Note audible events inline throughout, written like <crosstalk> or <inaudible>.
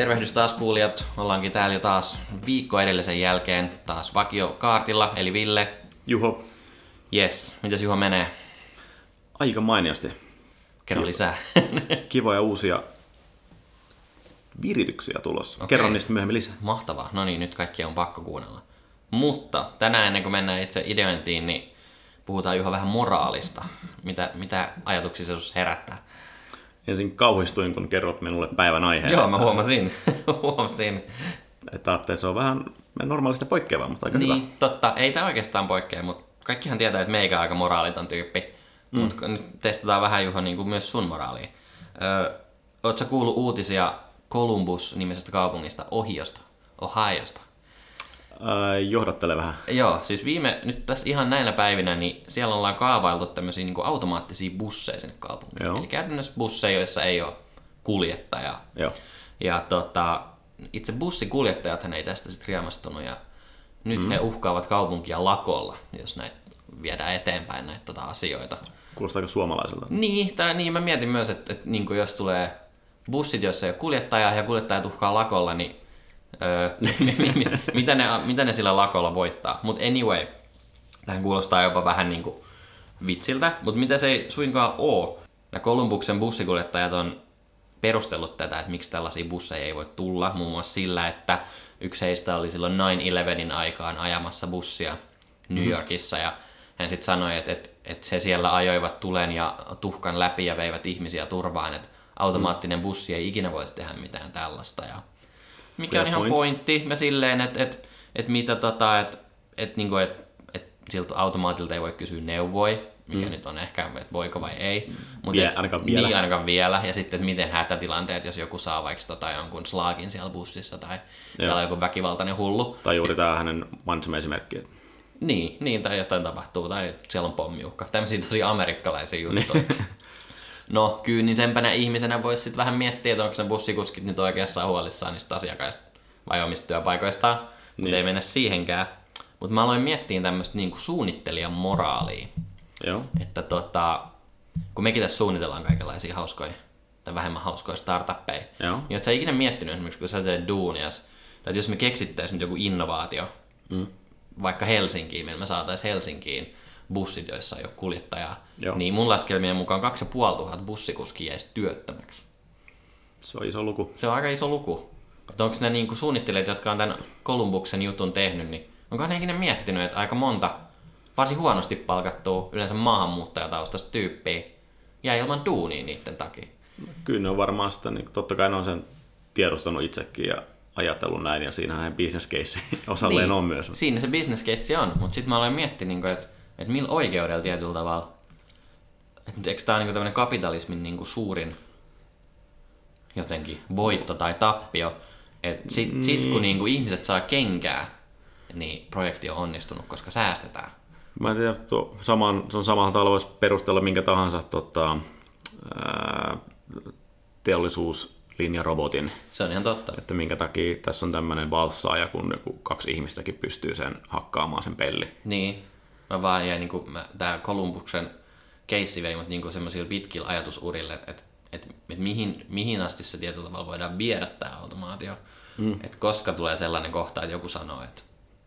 Tervehdys taas kuulijat. Ollaankin täällä jo taas viikko edellisen jälkeen. Taas vakio kaartilla, eli Ville. Juho, Yes, mitäs Juho menee? aika mainiosti. Kerro lisää. <laughs> Kivoja uusia virityksiä tulossa. Okei. Kerron niistä myöhemmin lisää. Mahtavaa. No niin, nyt kaikki on pakko kuunnella. Mutta tänään ennen kuin mennään itse ideointiin, niin puhutaan Juho vähän moraalista. Mitä, mitä ajatuksia se herättää? Ensin kauhistuin, kun kerrot minulle päivän aiheen. Joo, mä huomasin. <laughs> huomasin. Että ajattelin, se on vähän normaalista poikkeavaa, mutta aika Niin, hyvä. totta. Ei tämä oikeastaan poikkea, mutta kaikkihan tietää, että meikä on aika moraaliton tyyppi. Mm. Mutta nyt testataan vähän Juho niin kuin myös sun moraalia. Öö, Oletko kuullut uutisia Columbus-nimisestä kaupungista Ohiosta? Ohiosta. Ää, johdattele vähän. Joo, siis viime, nyt tässä ihan näinä päivinä, niin siellä ollaan kaavailtu tämmöisiä niin automaattisia busseja sinne kaupunkiin. Joo. Eli käytännössä busseja, joissa ei ole kuljettajaa. Joo. Ja tota, itse bussikuljettajathan ei tästä sitten riemastunut ja nyt mm. he uhkaavat kaupunkia lakolla, jos näitä viedään eteenpäin näitä tota asioita. Kuulostaa aika suomalaiselta. Niin, tai niin mä mietin myös, että, että niin jos tulee bussit, joissa ei ole kuljettajaa ja kuljettajat uhkaa lakolla, niin öö, mi- <laughs> mi- mi- mitä, ne, mitä ne sillä lakolla voittaa. Mutta anyway, tähän kuulostaa jopa vähän niin kuin vitsiltä, mutta mitä se ei suinkaan ole. Nämä Kolumbuksen bussikuljettajat on perustellut tätä, että miksi tällaisia busseja ei voi tulla, muun muassa sillä, että yksi heistä oli silloin 9-11 aikaan ajamassa bussia New Yorkissa ja hän sitten sanoi, että, että, että he siellä ajoivat tulen ja tuhkan läpi ja veivät ihmisiä turvaan, että automaattinen bussi ei ikinä voisi tehdä mitään tällaista. Ja mikä Fair on ihan point. pointti ja silleen, että, että, että mitä tota, että, että, niin kuin, että, että siltä automaatilta ei voi kysyä neuvoja, mikä mm. nyt on ehkä, että voiko vai ei. Mut Vie- et- ainakaan vielä. Niin, ainakaan vielä. Ja sitten, että miten hätätilanteet, jos joku saa vaikka tota jonkun slaakin siellä bussissa tai on joku väkivaltainen hullu. Tai juuri tämä hänen mainitsema esimerkki. Niin, niin, tai jotain tapahtuu, tai siellä on pommiukka. Tämmöisiä tosi amerikkalaisia <laughs> juttuja. No, kyynisempänä ihmisenä voisi sitten vähän miettiä, että onko ne bussikuskit nyt oikeassa huolissaan niistä asiakkaista vai omista työpaikoistaan. Mutta Niin. ei mennä siihenkään. Mutta mä aloin miettiä tämmöistä niinku suunnittelijan moraalia. Joo. Että tota, kun mekin tässä suunnitellaan kaikenlaisia hauskoja tai vähemmän hauskoja startuppeja, Joo. niin oot sä ikinä miettinyt esimerkiksi, kun sä teet duunias, tai jos me keksittäisiin nyt joku innovaatio, Mm. vaikka Helsinkiin, millä me saataisiin Helsinkiin bussit, joissa ei ole kuljettajaa, Joo. niin mun laskelmien mukaan 2500 bussikuskia jäisi työttömäksi. Se on iso luku. Se on aika iso luku. Että onko ne niinku suunnittelijat, jotka on tämän Kolumbuksen jutun tehnyt, niin onko ne ikinä miettinyt, että aika monta varsin huonosti palkattua yleensä maahanmuuttajataustaista tyyppiä jää ilman duunia niiden takia. Kyllä ne on varmaan sitä, niin totta kai ne on sen tiedostanut itsekin ja ajatellut näin, ja siinähän business case osalleen Niin. on myös. Siinä se business case on, mutta sitten mä aloin miettiä, niinku, että että millä oikeudella tietyllä tavalla, että eikö tämä ole niinku tämmöinen kapitalismin niinku suurin jotenkin voitto tai tappio, että sit, niin. sit kun niinku ihmiset saa kenkää, niin projekti on onnistunut, koska säästetään. Mä en tiedä, tuo saman, se on samalla tavalla voisi perustella minkä tahansa tota, ää, teollisuuslinjarobotin, Se on ihan totta. että minkä takia tässä on tämmöinen valssaaja, kun joku kaksi ihmistäkin pystyy sen hakkaamaan sen pelli. Niin, mä vaan jäin niinku, mä, tää Kolumbuksen keissi vei mut niinku semmoisilla pitkillä ajatusurille, että et, et, et mihin, mihin asti se tietyllä tavalla voidaan viedä tämä automaatio. Mm. Et koska tulee sellainen kohta, että joku sanoo, että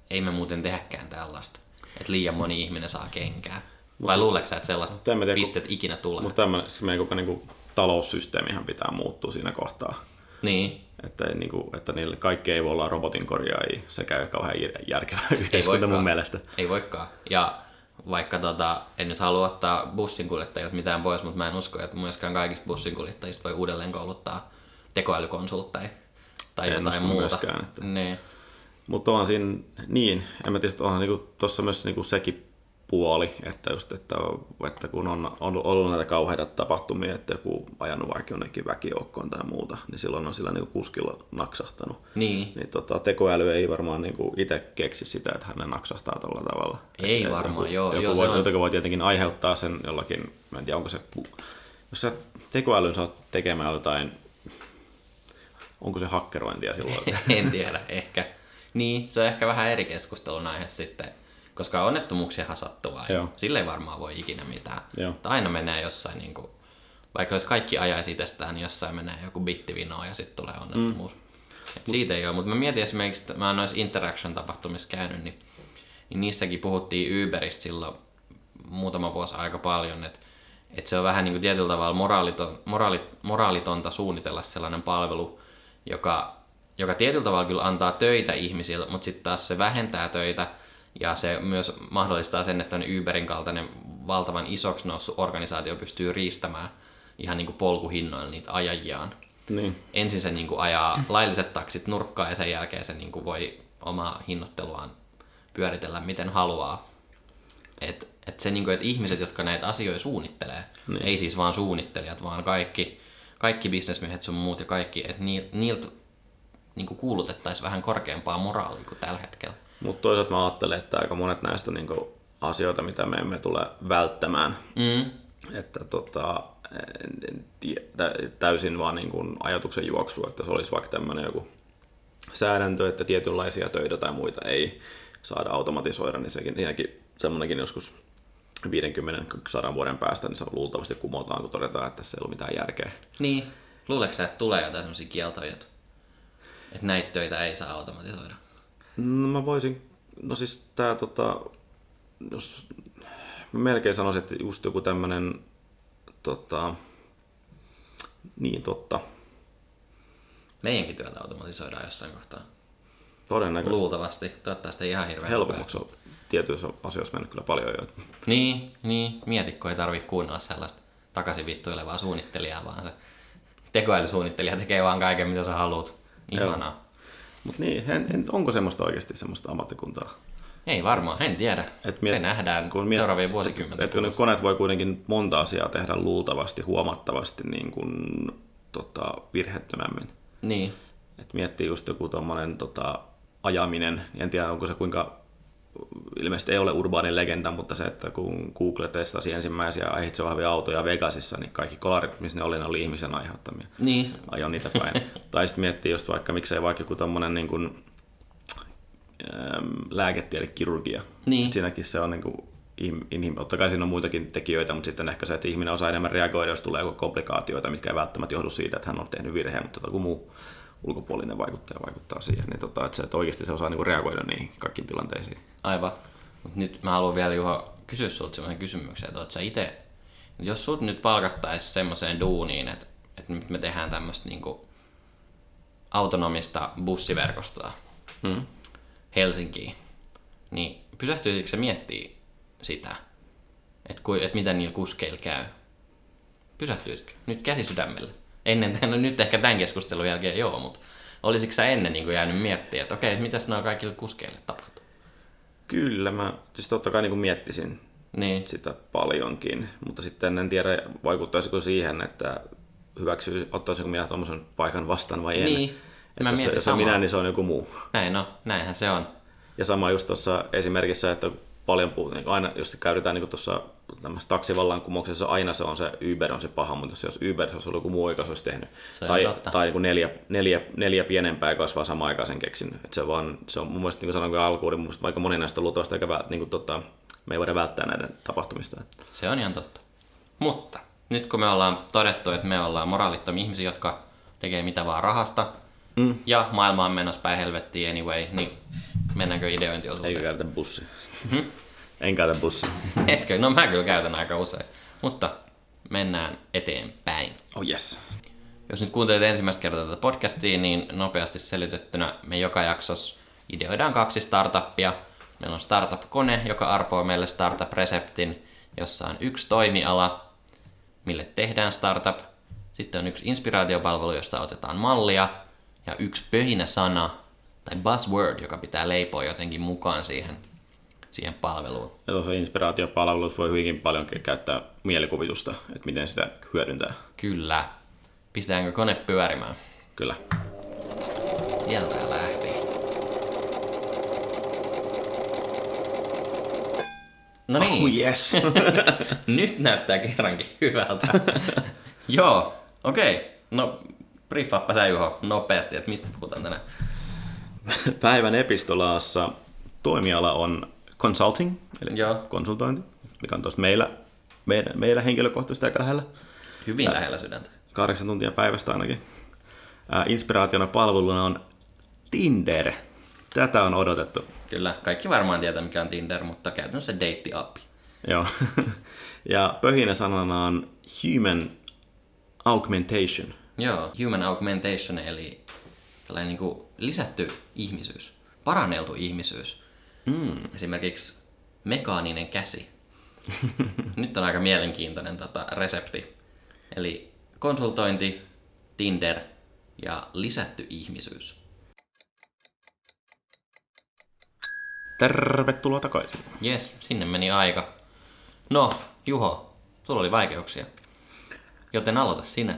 ei me muuten tehdäkään tällaista. Että liian moni ihminen saa kenkää. Vai luuleeko sä, että sellaista tiedä, kun- pistet ikinä tulee? Mutta tämmöinen, siis meidän koko niin taloussysteemihän pitää muuttua siinä kohtaa. Niin, Että, niin kuin, että niille kaikki ei voi olla robotin korjaajia. Se käy kauhean jär- järkevä yhteiskunta mun mielestä. Ei voikaan. Ja vaikka tota, en nyt halua ottaa bussinkuljettajat mitään pois, mutta mä en usko, että myöskään kaikista bussinkuljettajista voi uudelleen kouluttaa tekoälykonsultteja tai En jotain muuta. myöskään, että- Niin. Mutta on siinä, niin, en mä tiedä, onhan niinku, tuossa myös niinku sekin puoli, että, just, että, että kun on, on ollut näitä kauheita tapahtumia, että joku ajanut vaikka jonnekin väkijoukkoon tai muuta, niin silloin on sillä niinku kuskilla naksahtanut. Niin. Niin tota, tekoäly ei varmaan niinku itse keksi sitä, että hänen naksahtaa tällä tavalla. Ei Et- varmaan, joku, joo, Joku joo, se voi, on- voi tietenkin aiheuttaa sen jollakin, mä en tiedä onko se, jos sä tekoälyn saat tekemään jotain, onko se hakkerointia silloin? <laughs> en tiedä, ehkä. Niin, se on ehkä vähän eri keskustelun aihe sitten, koska onnettomuuksia sattuu aina. Joo. Sille ei varmaan voi ikinä mitään. Joo. Mutta aina menee jossain, niin kuin, vaikka jos kaikki ajaisi itsestään, niin jossain menee joku bitti vinoon ja sitten tulee onnettomuus. Mm. Et siitä ei ole, mutta mä mietin esimerkiksi, että mä oon noissa Interaction-tapahtumissa käynyt, niin, niin niissäkin puhuttiin Uberistä silloin muutama vuosi aika paljon, että että se on vähän niin kuin tietyllä tavalla moraaliton, moraali, moraalitonta suunnitella sellainen palvelu, joka, joka tietyllä tavalla kyllä antaa töitä ihmisille, mutta sitten taas se vähentää töitä ja se myös mahdollistaa sen, että Uberin kaltainen valtavan isoksi noussut organisaatio pystyy riistämään ihan niin kuin polkuhinnoilla niitä ajajiaan. Niin. Ensin se niin kuin ajaa lailliset taksit nurkkaan ja sen jälkeen se niin kuin voi omaa hinnoitteluaan pyöritellä miten haluaa. Et, et se, niin kuin, että ihmiset, jotka näitä asioita suunnittelee, niin. ei siis vaan suunnittelijat, vaan kaikki, kaikki bisnesmiehet sun muut ja kaikki, että niiltä niin kuulutettaisiin vähän korkeampaa moraalia kuin tällä hetkellä. Mutta toisaalta mä ajattelen, että aika monet näistä niin kuin, asioita, mitä me emme tule välttämään, mm. että tota, täysin vaan niin kuin ajatuksen juoksu, että se olisi vaikka tämmöinen joku säädäntö, että tietynlaisia töitä tai muita ei saada automatisoida, niin sekin, siinäkin semmoinenkin joskus 50-100 vuoden päästä, niin se luultavasti kumotaan, kun todetaan, että se ei ollut mitään järkeä. Niin. Luuleeko sä, että tulee jotain semmoisia kieltoja, että näitä töitä ei saa automatisoida? No mä voisin, no siis tää tota, jos mä melkein sanoisin, että just joku tämmönen tota, niin totta. Meidänkin työtä automatisoidaan jossain kohtaa. Todennäköisesti. Luultavasti. Toivottavasti ei ihan hirveän Helpommaksi on tietyissä asioissa mennyt kyllä paljon jo. Niin, niin. Mieti, kun ei tarvitse kuunnella sellaista takaisin vittuilevaa suunnittelijaa, vaan se tekoälysuunnittelija tekee vaan kaiken, mitä sä haluat. Ihanaa. Mutta niin, en, en, onko semmoista oikeasti semmoista ammattikuntaa? Ei varmaan, en tiedä. Et miet, se nähdään kun miet, seuraavien vuosikymmenten. Et, et, koneet voi kuitenkin monta asiaa tehdä luultavasti huomattavasti niin kuin, tota, virhettömämmin. Niin. Et miettii just joku tuommoinen tota, ajaminen, en tiedä onko se kuinka ilmeisesti ei ole urbaanin legenda, mutta se, että kun Google testasi ensimmäisiä aihitsevahavia autoja Vegasissa, niin kaikki kolarit, missä ne oli, ne oli ihmisen aiheuttamia. Niin. Ajoin niitä päin. <laughs> tai sitten miettii just vaikka, miksei vaikka joku tommonen niin kuin, ähm, lääketiedekirurgia. Niin. Siinäkin se on niin kuin, inhim- totta kai siinä on muitakin tekijöitä, mutta sitten ehkä se, että ihminen osaa enemmän reagoida, jos tulee komplikaatioita, mitkä ei välttämättä johdu siitä, että hän on tehnyt virheen, mutta joku muu ulkopuolinen vaikuttaja vaikuttaa siihen, niin tota, että, se, että oikeasti se osaa niin reagoida niihin kaikkiin tilanteisiin. Aivan. Mut nyt mä haluan vielä Juho kysyä sinulta sellaisen kysymyksen, että sä itse, jos sut nyt palkattaisiin semmoiseen duuniin, että, että nyt me tehdään tämmöistä niin autonomista bussiverkostoa hmm. Helsinkiin, niin pysähtyisikö se miettiä sitä, että, ku, että mitä niillä kuskeilla käy? Pysähtyisikö? Nyt käsi sydämelle. Ennen, no nyt ehkä tämän keskustelun jälkeen joo, mutta olisiko sä ennen niin jäänyt miettiä, että okei, että mitäs noilla kaikille kuskeille tapahtuu? Kyllä, mä siis totta kai niin miettisin niin. sitä paljonkin, mutta sitten en tiedä vaikuttaisiko siihen, että hyväksyy, ottaisiko minä tuommoisen paikan vastaan vai en. Niin. Että mä jos, jos on minä, niin se on joku muu. Näin no, näinhän se on. Ja sama just tuossa esimerkissä, että paljon puhutaan, niin aina jos käytetään niin tuossa taksivallankumouksessa, aina se on se Uber on se paha, mutta jos Uber olisi ollut joku muu, joka se olisi tehnyt, se tai, totta. tai niin neljä, neljä, neljä pienempää, joka olisi vaan samaan aikaan sen keksinyt. Et se, vaan, se on mun mielestä, niin kuin sanoin alkuun, niin aika moni näistä luultavasti, eikä niin kuin, tota, me ei voida välttää näiden tapahtumista. Se on ihan totta. Mutta nyt kun me ollaan todettu, että me ollaan moraalittomia ihmisiä, jotka tekee mitä vaan rahasta, mm. ja maailma on menossa päin helvettiin anyway, niin mennäänkö ideointiosuuteen? Eikö käytä bussia? Hmm? En käytä bussia. Etkö? No mä kyllä käytän aika usein. Mutta mennään eteenpäin. Oh yes. Jos nyt kuuntelet ensimmäistä kertaa tätä podcastia, niin nopeasti selitettynä me joka jaksossa ideoidaan kaksi startuppia. Meillä on startup-kone, joka arpoo meille startup-reseptin, jossa on yksi toimiala, mille tehdään startup. Sitten on yksi inspiraatiopalvelu, josta otetaan mallia. Ja yksi pöhinä sana tai buzzword, joka pitää leipoa jotenkin mukaan siihen siihen palveluun. Ja tuossa inspiraatiopalvelussa voi hyvinkin paljon käyttää mielikuvitusta, että miten sitä hyödyntää. Kyllä. Pistetäänkö kone pyörimään? Kyllä. Sieltä lähti. No niin. Oh yes. <laughs> Nyt näyttää kerrankin hyvältä. <laughs> Joo, okei. Okay. No, briefaappa sä Juho nopeasti, että mistä puhutaan tänään. Päivän epistolaassa toimiala on consulting, eli Joo. konsultointi, mikä on tuosta meillä, meidän, meidän henkilökohtaisesti aika lähellä. Hyvin Ää, lähellä sydäntä. Kahdeksan tuntia päivästä ainakin. Ää, inspiraationa palveluna on Tinder. Tätä on odotettu. Kyllä, kaikki varmaan tietää mikä on Tinder, mutta käytännössä deitti-appi. Joo. <laughs> ja pöhinä sanana on human augmentation. Joo, human augmentation eli tällainen niin kuin lisätty ihmisyys, paranneltu ihmisyys. Mm. Esimerkiksi mekaaninen käsi. <laughs> Nyt on aika mielenkiintoinen tota, resepti. Eli konsultointi, Tinder ja lisätty ihmisyys. Tervetuloa takaisin. Jes, sinne meni aika. No, Juho, sulla oli vaikeuksia. Joten aloita sinä.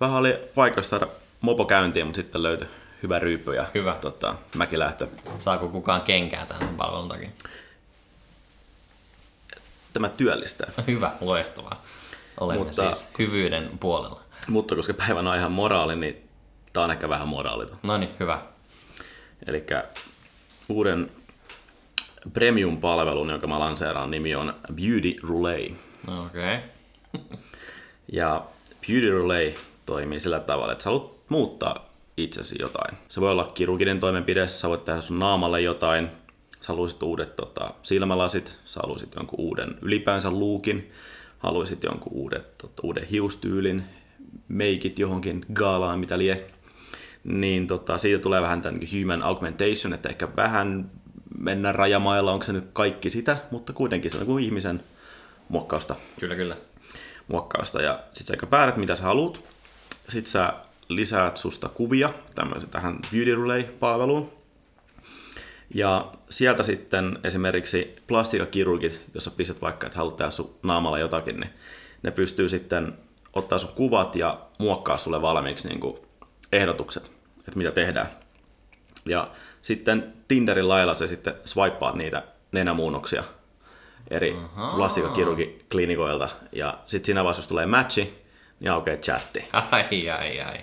Vähän oli vaikea saada mopo käyntiin, mutta sitten löytyi hyvä ryyppy ja Hyvä. Tota, mäkilähtö. Saako kukaan kenkää tämän palvelun takia? Tämä työllistää. Hyvä, loistavaa. Olemme Mutta- siis hyvyyden puolella. Mutta koska päivän on ihan moraali, niin tämä on ehkä vähän moraaliton. No niin, hyvä. Eli uuden premium-palvelun, jonka mä lanseeraan, nimi on Beauty Roulette. No, Okei. Okay. Ja Beauty Roulette toimii sillä tavalla, että sä haluat muuttaa itsesi jotain. Se voi olla kirurginen toimenpide, sä voit tehdä sun naamalle jotain, sä haluaisit uudet tota, silmälasit, sä haluaisit jonkun uuden ylipäänsä luukin, haluaisit jonkun uudet, tota, uuden hiustyylin, meikit johonkin gaalaan, mitä lie. Niin tota, siitä tulee vähän tämän human augmentation, että ehkä vähän mennä rajamailla, onko se nyt kaikki sitä, mutta kuitenkin se on kuin ihmisen muokkausta Kyllä, kyllä. muokkausta ja sit sä päätät mitä sä haluat. Sit sä lisäät susta kuvia tähän Beauty Relay-palveluun. Ja sieltä sitten esimerkiksi plastikakirurgit, jos sä pistät vaikka, että haluat tehdä sun naamalla jotakin, niin ne pystyy sitten ottaa sun kuvat ja muokkaa sulle valmiiksi niin kuin ehdotukset, että mitä tehdään. Ja sitten Tinderin lailla se sitten swipeaat niitä nenämuunnoksia eri plastikakirurgiklinikoilta. Ja sitten siinä vaiheessa, jos tulee matchi, niin aukeaa chatti. <laughs> Ai, ai, ai.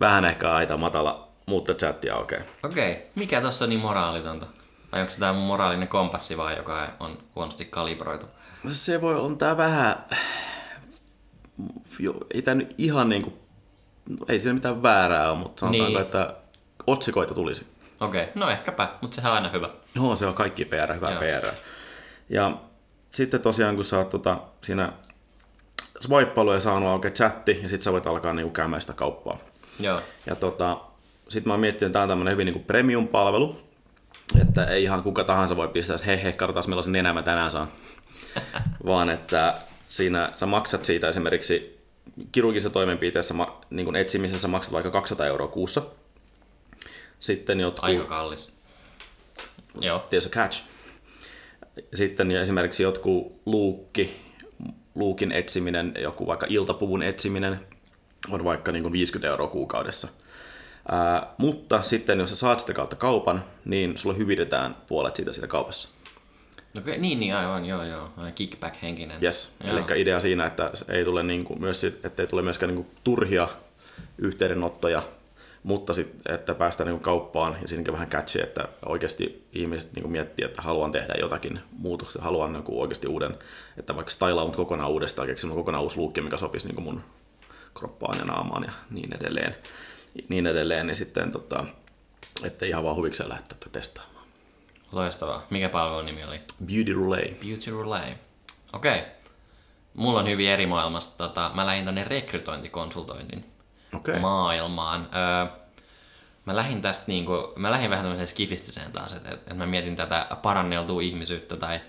Vähän ehkä aita matala, mutta chatti aukeaa. Okei, okay. mikä tossa on niin moraalitonta? Vai onko tämä moraalinen kompassi vai joka on huonosti kalibroitu? Se voi on tää vähän... Jo, ei tää nyt ihan niinku... Ei siinä mitään väärää ole, mutta sanotaanko, Niin. että otsikoita tulisi. Okei, okay. no ehkäpä, mutta sehän on aina hyvä. No, se on kaikki PR, hyvä Joo. PR. Ja sitten tosiaan, kun sä oot tota, siinä swippailu ja saanut aukeaa chatti, ja sitten sä voit alkaa niinku käymään sitä kauppaa. Joo. Ja tota, sitten mä oon miettinyt, että tämä on tämmöinen hyvin niinku premium-palvelu, että ei ihan kuka tahansa voi pistää, että hei hei, katsotaan millaisen nenä mä tänään saan. <laughs> Vaan että siinä sä maksat siitä esimerkiksi kirurgisessa toimenpiteessä niin kuin etsimisessä maksat vaikka 200 euroa kuussa. Sitten jotkut, Aika kallis. Joo. a catch. Sitten esimerkiksi jotkut luukki, luukin etsiminen, joku vaikka iltapuvun etsiminen on vaikka niin kuin 50 euroa kuukaudessa. Ää, mutta sitten jos sä saat sitä kautta kaupan, niin sulle hyvitetään puolet siitä siitä kaupassa. Okei, niin, niin, aivan, joo, joo. Kickback-henkinen. Yes. Joo. Eli idea siinä, että ei tule niin kuin myös, että ei tule myöskään niin kuin turhia yhteydenottoja, mutta sit, että päästään niin kauppaan ja siinäkin vähän catchy, että oikeasti ihmiset niin miettii, että haluan tehdä jotakin muutoksia, haluan niin kuin oikeasti uuden, että vaikka stylaa mut kokonaan uudestaan, keksin kokonaan uusi luukki, mikä sopisi niin mun kroppaan ja naamaan ja niin edelleen. Niin edelleen, niin sitten tota, että ihan vaan huvikseen lähteä tätä testaamaan. Loistavaa. Mikä palvelun nimi oli? Beauty Roulette. Beauty Roulette. Okei. Okay. Mulla on hyvin eri maailmasta. Tota, mä lähdin tänne rekrytointikonsultointin Okei. maailmaan. Öö, mä lähdin tästä niinku, mä lähdin vähän tämmöiseen skifistiseen taas, että et, et mä mietin tätä paranneltua ihmisyyttä tai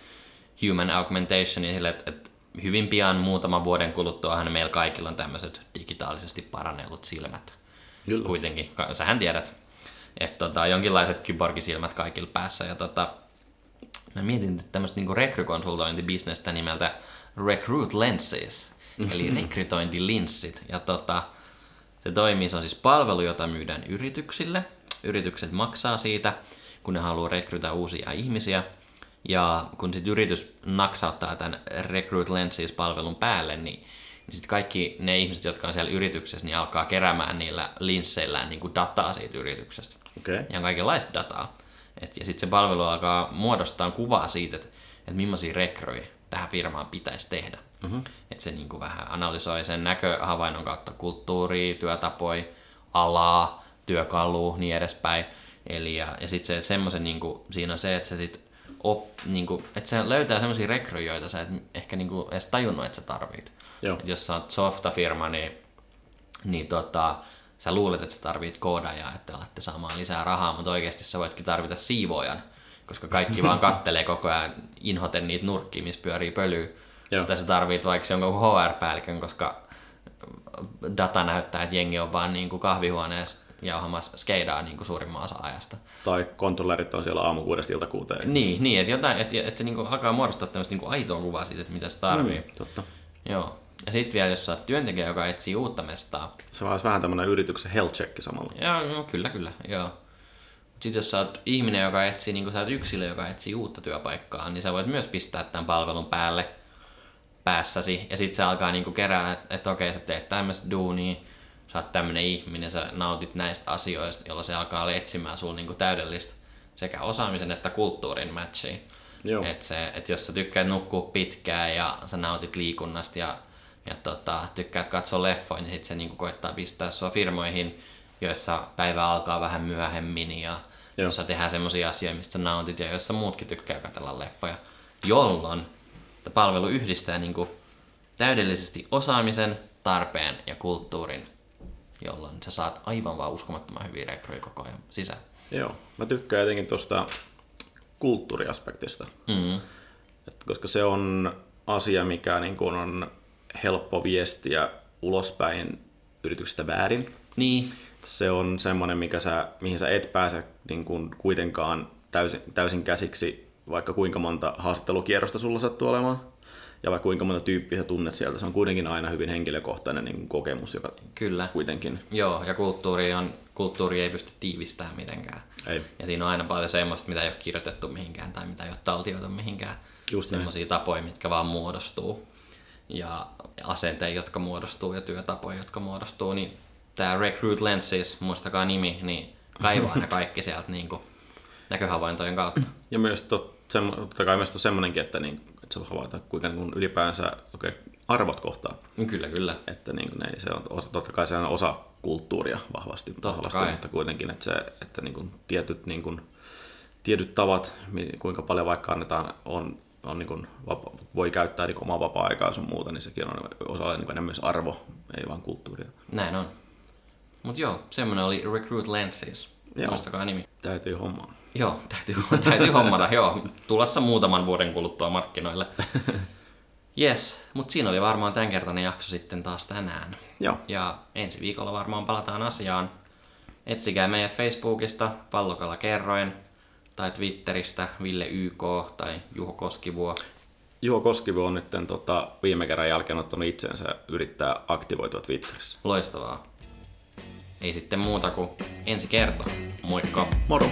human augmentationia sille, että et hyvin pian muutaman vuoden kuluttuahan meillä kaikilla on tämmöiset digitaalisesti parannellut silmät. Kyllä. Kuitenkin, sähän tiedät, että tota, jonkinlaiset kyborgisilmät kaikilla päässä. Ja tota, mä mietin tämmöistä niinku rekrykonsultointibisnestä nimeltä Recruit Lenses, eli <laughs> rekrytointilinssit. Ja tota, se toimii, se on siis palvelu, jota myydään yrityksille. Yritykset maksaa siitä, kun ne haluaa rekrytä uusia ihmisiä. Ja kun sitten yritys naksauttaa tämän Recruit Lenses-palvelun päälle, niin, niin sitten kaikki ne ihmiset, jotka on siellä yrityksessä, niin alkaa keräämään niillä linsseillään niin kuin dataa siitä yrityksestä Okei. ja kaikenlaista dataa. Et, ja sitten se palvelu alkaa muodostaa kuvaa siitä, että et millaisia rekryjä tähän firmaan pitäisi tehdä. Mm-hmm. Että se niinku vähän analysoi sen näköhavainnon kautta kulttuuria, työtapoja, alaa, työkalua, niin edespäin. Eli ja, ja sitten se, semmoisen, niinku, siinä on se, että se sit op, niinku, että se löytää semmoisia rekryjä, joita sä et ehkä niinku edes tajunnut, että sä tarvit. Joo. Et jos sä oot softafirma, niin, niin tota, sä luulet, että sä tarvit koodaajaa, että alatte saamaan lisää rahaa, mutta oikeasti sä voitkin tarvita siivoojan, koska kaikki vaan kattelee koko ajan inhoten niitä nurkkia, missä pyörii pölyä. Joo. Tai sä tarvit vaikka jonkun HR-päällikön, koska data näyttää, että jengi on vaan niin kuin kahvihuoneessa jauhamassa skeidaa niin kuin suurimman osa ajasta. Tai kontrollerit on siellä aamu kuudesta ilta kuuteen. Niin, niin että, jotain, että, että se niin kuin alkaa muodostaa tämmöistä niin kuin aitoa kuvaa siitä, että mitä se tarvii. Mm. Totta. Joo. Ja sitten vielä, jos sä oot työntekijä, joka etsii uutta mestaa. Se olisi vähän tämmöinen yrityksen health check samalla. Joo, no, kyllä, kyllä, joo. Sitten jos sä oot ihminen, joka etsii, niin kuin sä oot yksilö, joka etsii uutta työpaikkaa, niin sä voit myös pistää tämän palvelun päälle päässäsi. Ja sitten se alkaa niin kuin kerää, että, että okei, sä teet tämmöistä duunia, sä oot tämmöinen ihminen, sä nautit näistä asioista, jolloin se alkaa etsimään sulla niin kuin täydellistä sekä osaamisen että kulttuurin matchia. Joo. Et se, et jos sä tykkäät nukkua pitkään ja sä nautit liikunnasta ja, ja tota, tykkäät katsoa leffoja, niin sit se niinku koittaa pistää sua firmoihin, joissa päivä alkaa vähän myöhemmin ja Joo. jossa tehdään semmoisia asioita, mistä nautit ja joissa muutkin tykkää katsella leffoja. Jolloin palvelu yhdistää niinku täydellisesti osaamisen, tarpeen ja kulttuurin, jolloin sä saat aivan vaan uskomattoman hyviä rekryjä koko ajan sisään. Joo. Mä tykkään jotenkin tuosta kulttuuriaspektista. Mm. Et koska se on asia, mikä niin kun on helppo viestiä ulospäin yrityksestä väärin. Niin, Se on semmoinen, mikä sä, mihin sä et pääse niin kun kuitenkaan täysin, täysin käsiksi, vaikka kuinka monta haastattelukierrosta sulla sattuu olemaan. Ja vaikka kuinka monta tyyppiä sä tunnet sieltä, se on kuitenkin aina hyvin henkilökohtainen niin kokemus, joka kyllä. kuitenkin Joo, ja kulttuuri, on, kulttuuri ei pysty tiivistämään mitenkään. ei. Ja siinä on aina paljon semmoista, mitä ei ole kirjoitettu mihinkään tai mitä ei ole taltioitu mihinkään. Just. Semmoisia tapoja, mitkä vaan muodostuu. Ja asenteita, jotka muodostuu ja työtapoja, jotka muodostuu. Niin tämä Recruit Lenses, muistakaa nimi, niin kaivaa ne kaikki sieltä niin kuin näköhavaintojen kautta. Ja myös tot, semmo, totta kai myös on semmoinenkin, että, niin, että se voi havaita, kuinka niin ylipäänsä okay, arvot kohtaa. Kyllä, kyllä. Että niin kuin, ne, se on, totta kai se on osa kulttuuria vahvasti, vahvasti kai. mutta kuitenkin, että, se, että niin kuin, tietyt, niin kuin, tietyt tavat, kuinka paljon vaikka annetaan, on, on niin kuin, vapa, voi käyttää niin omaa vapaa-aikaa sun muuta, niin sekin on osa niin myös arvo, ei vaan kulttuuria. Näin on. Mutta joo, semmoinen oli Recruit Lenses. Joo. Muistakaa nimi. Täytyy hommaa. Joo, <laughs> täytyy, täytyy hommata. Joo, tulossa muutaman vuoden kuluttua markkinoille. <laughs> Yes, mutta siinä oli varmaan tämänkertainen jakso sitten taas tänään. Joo, Ja ensi viikolla varmaan palataan asiaan. Etsikää meidät Facebookista, Pallokala kerroin, tai Twitteristä, Ville YK tai Juho Koskivuo. Juho Koskivu on nyt tota, viime kerran jälkeen ottanut itsensä yrittää aktivoitua Twitterissä. Loistavaa. Ei sitten muuta kuin ensi kerta. Moikka! Moro!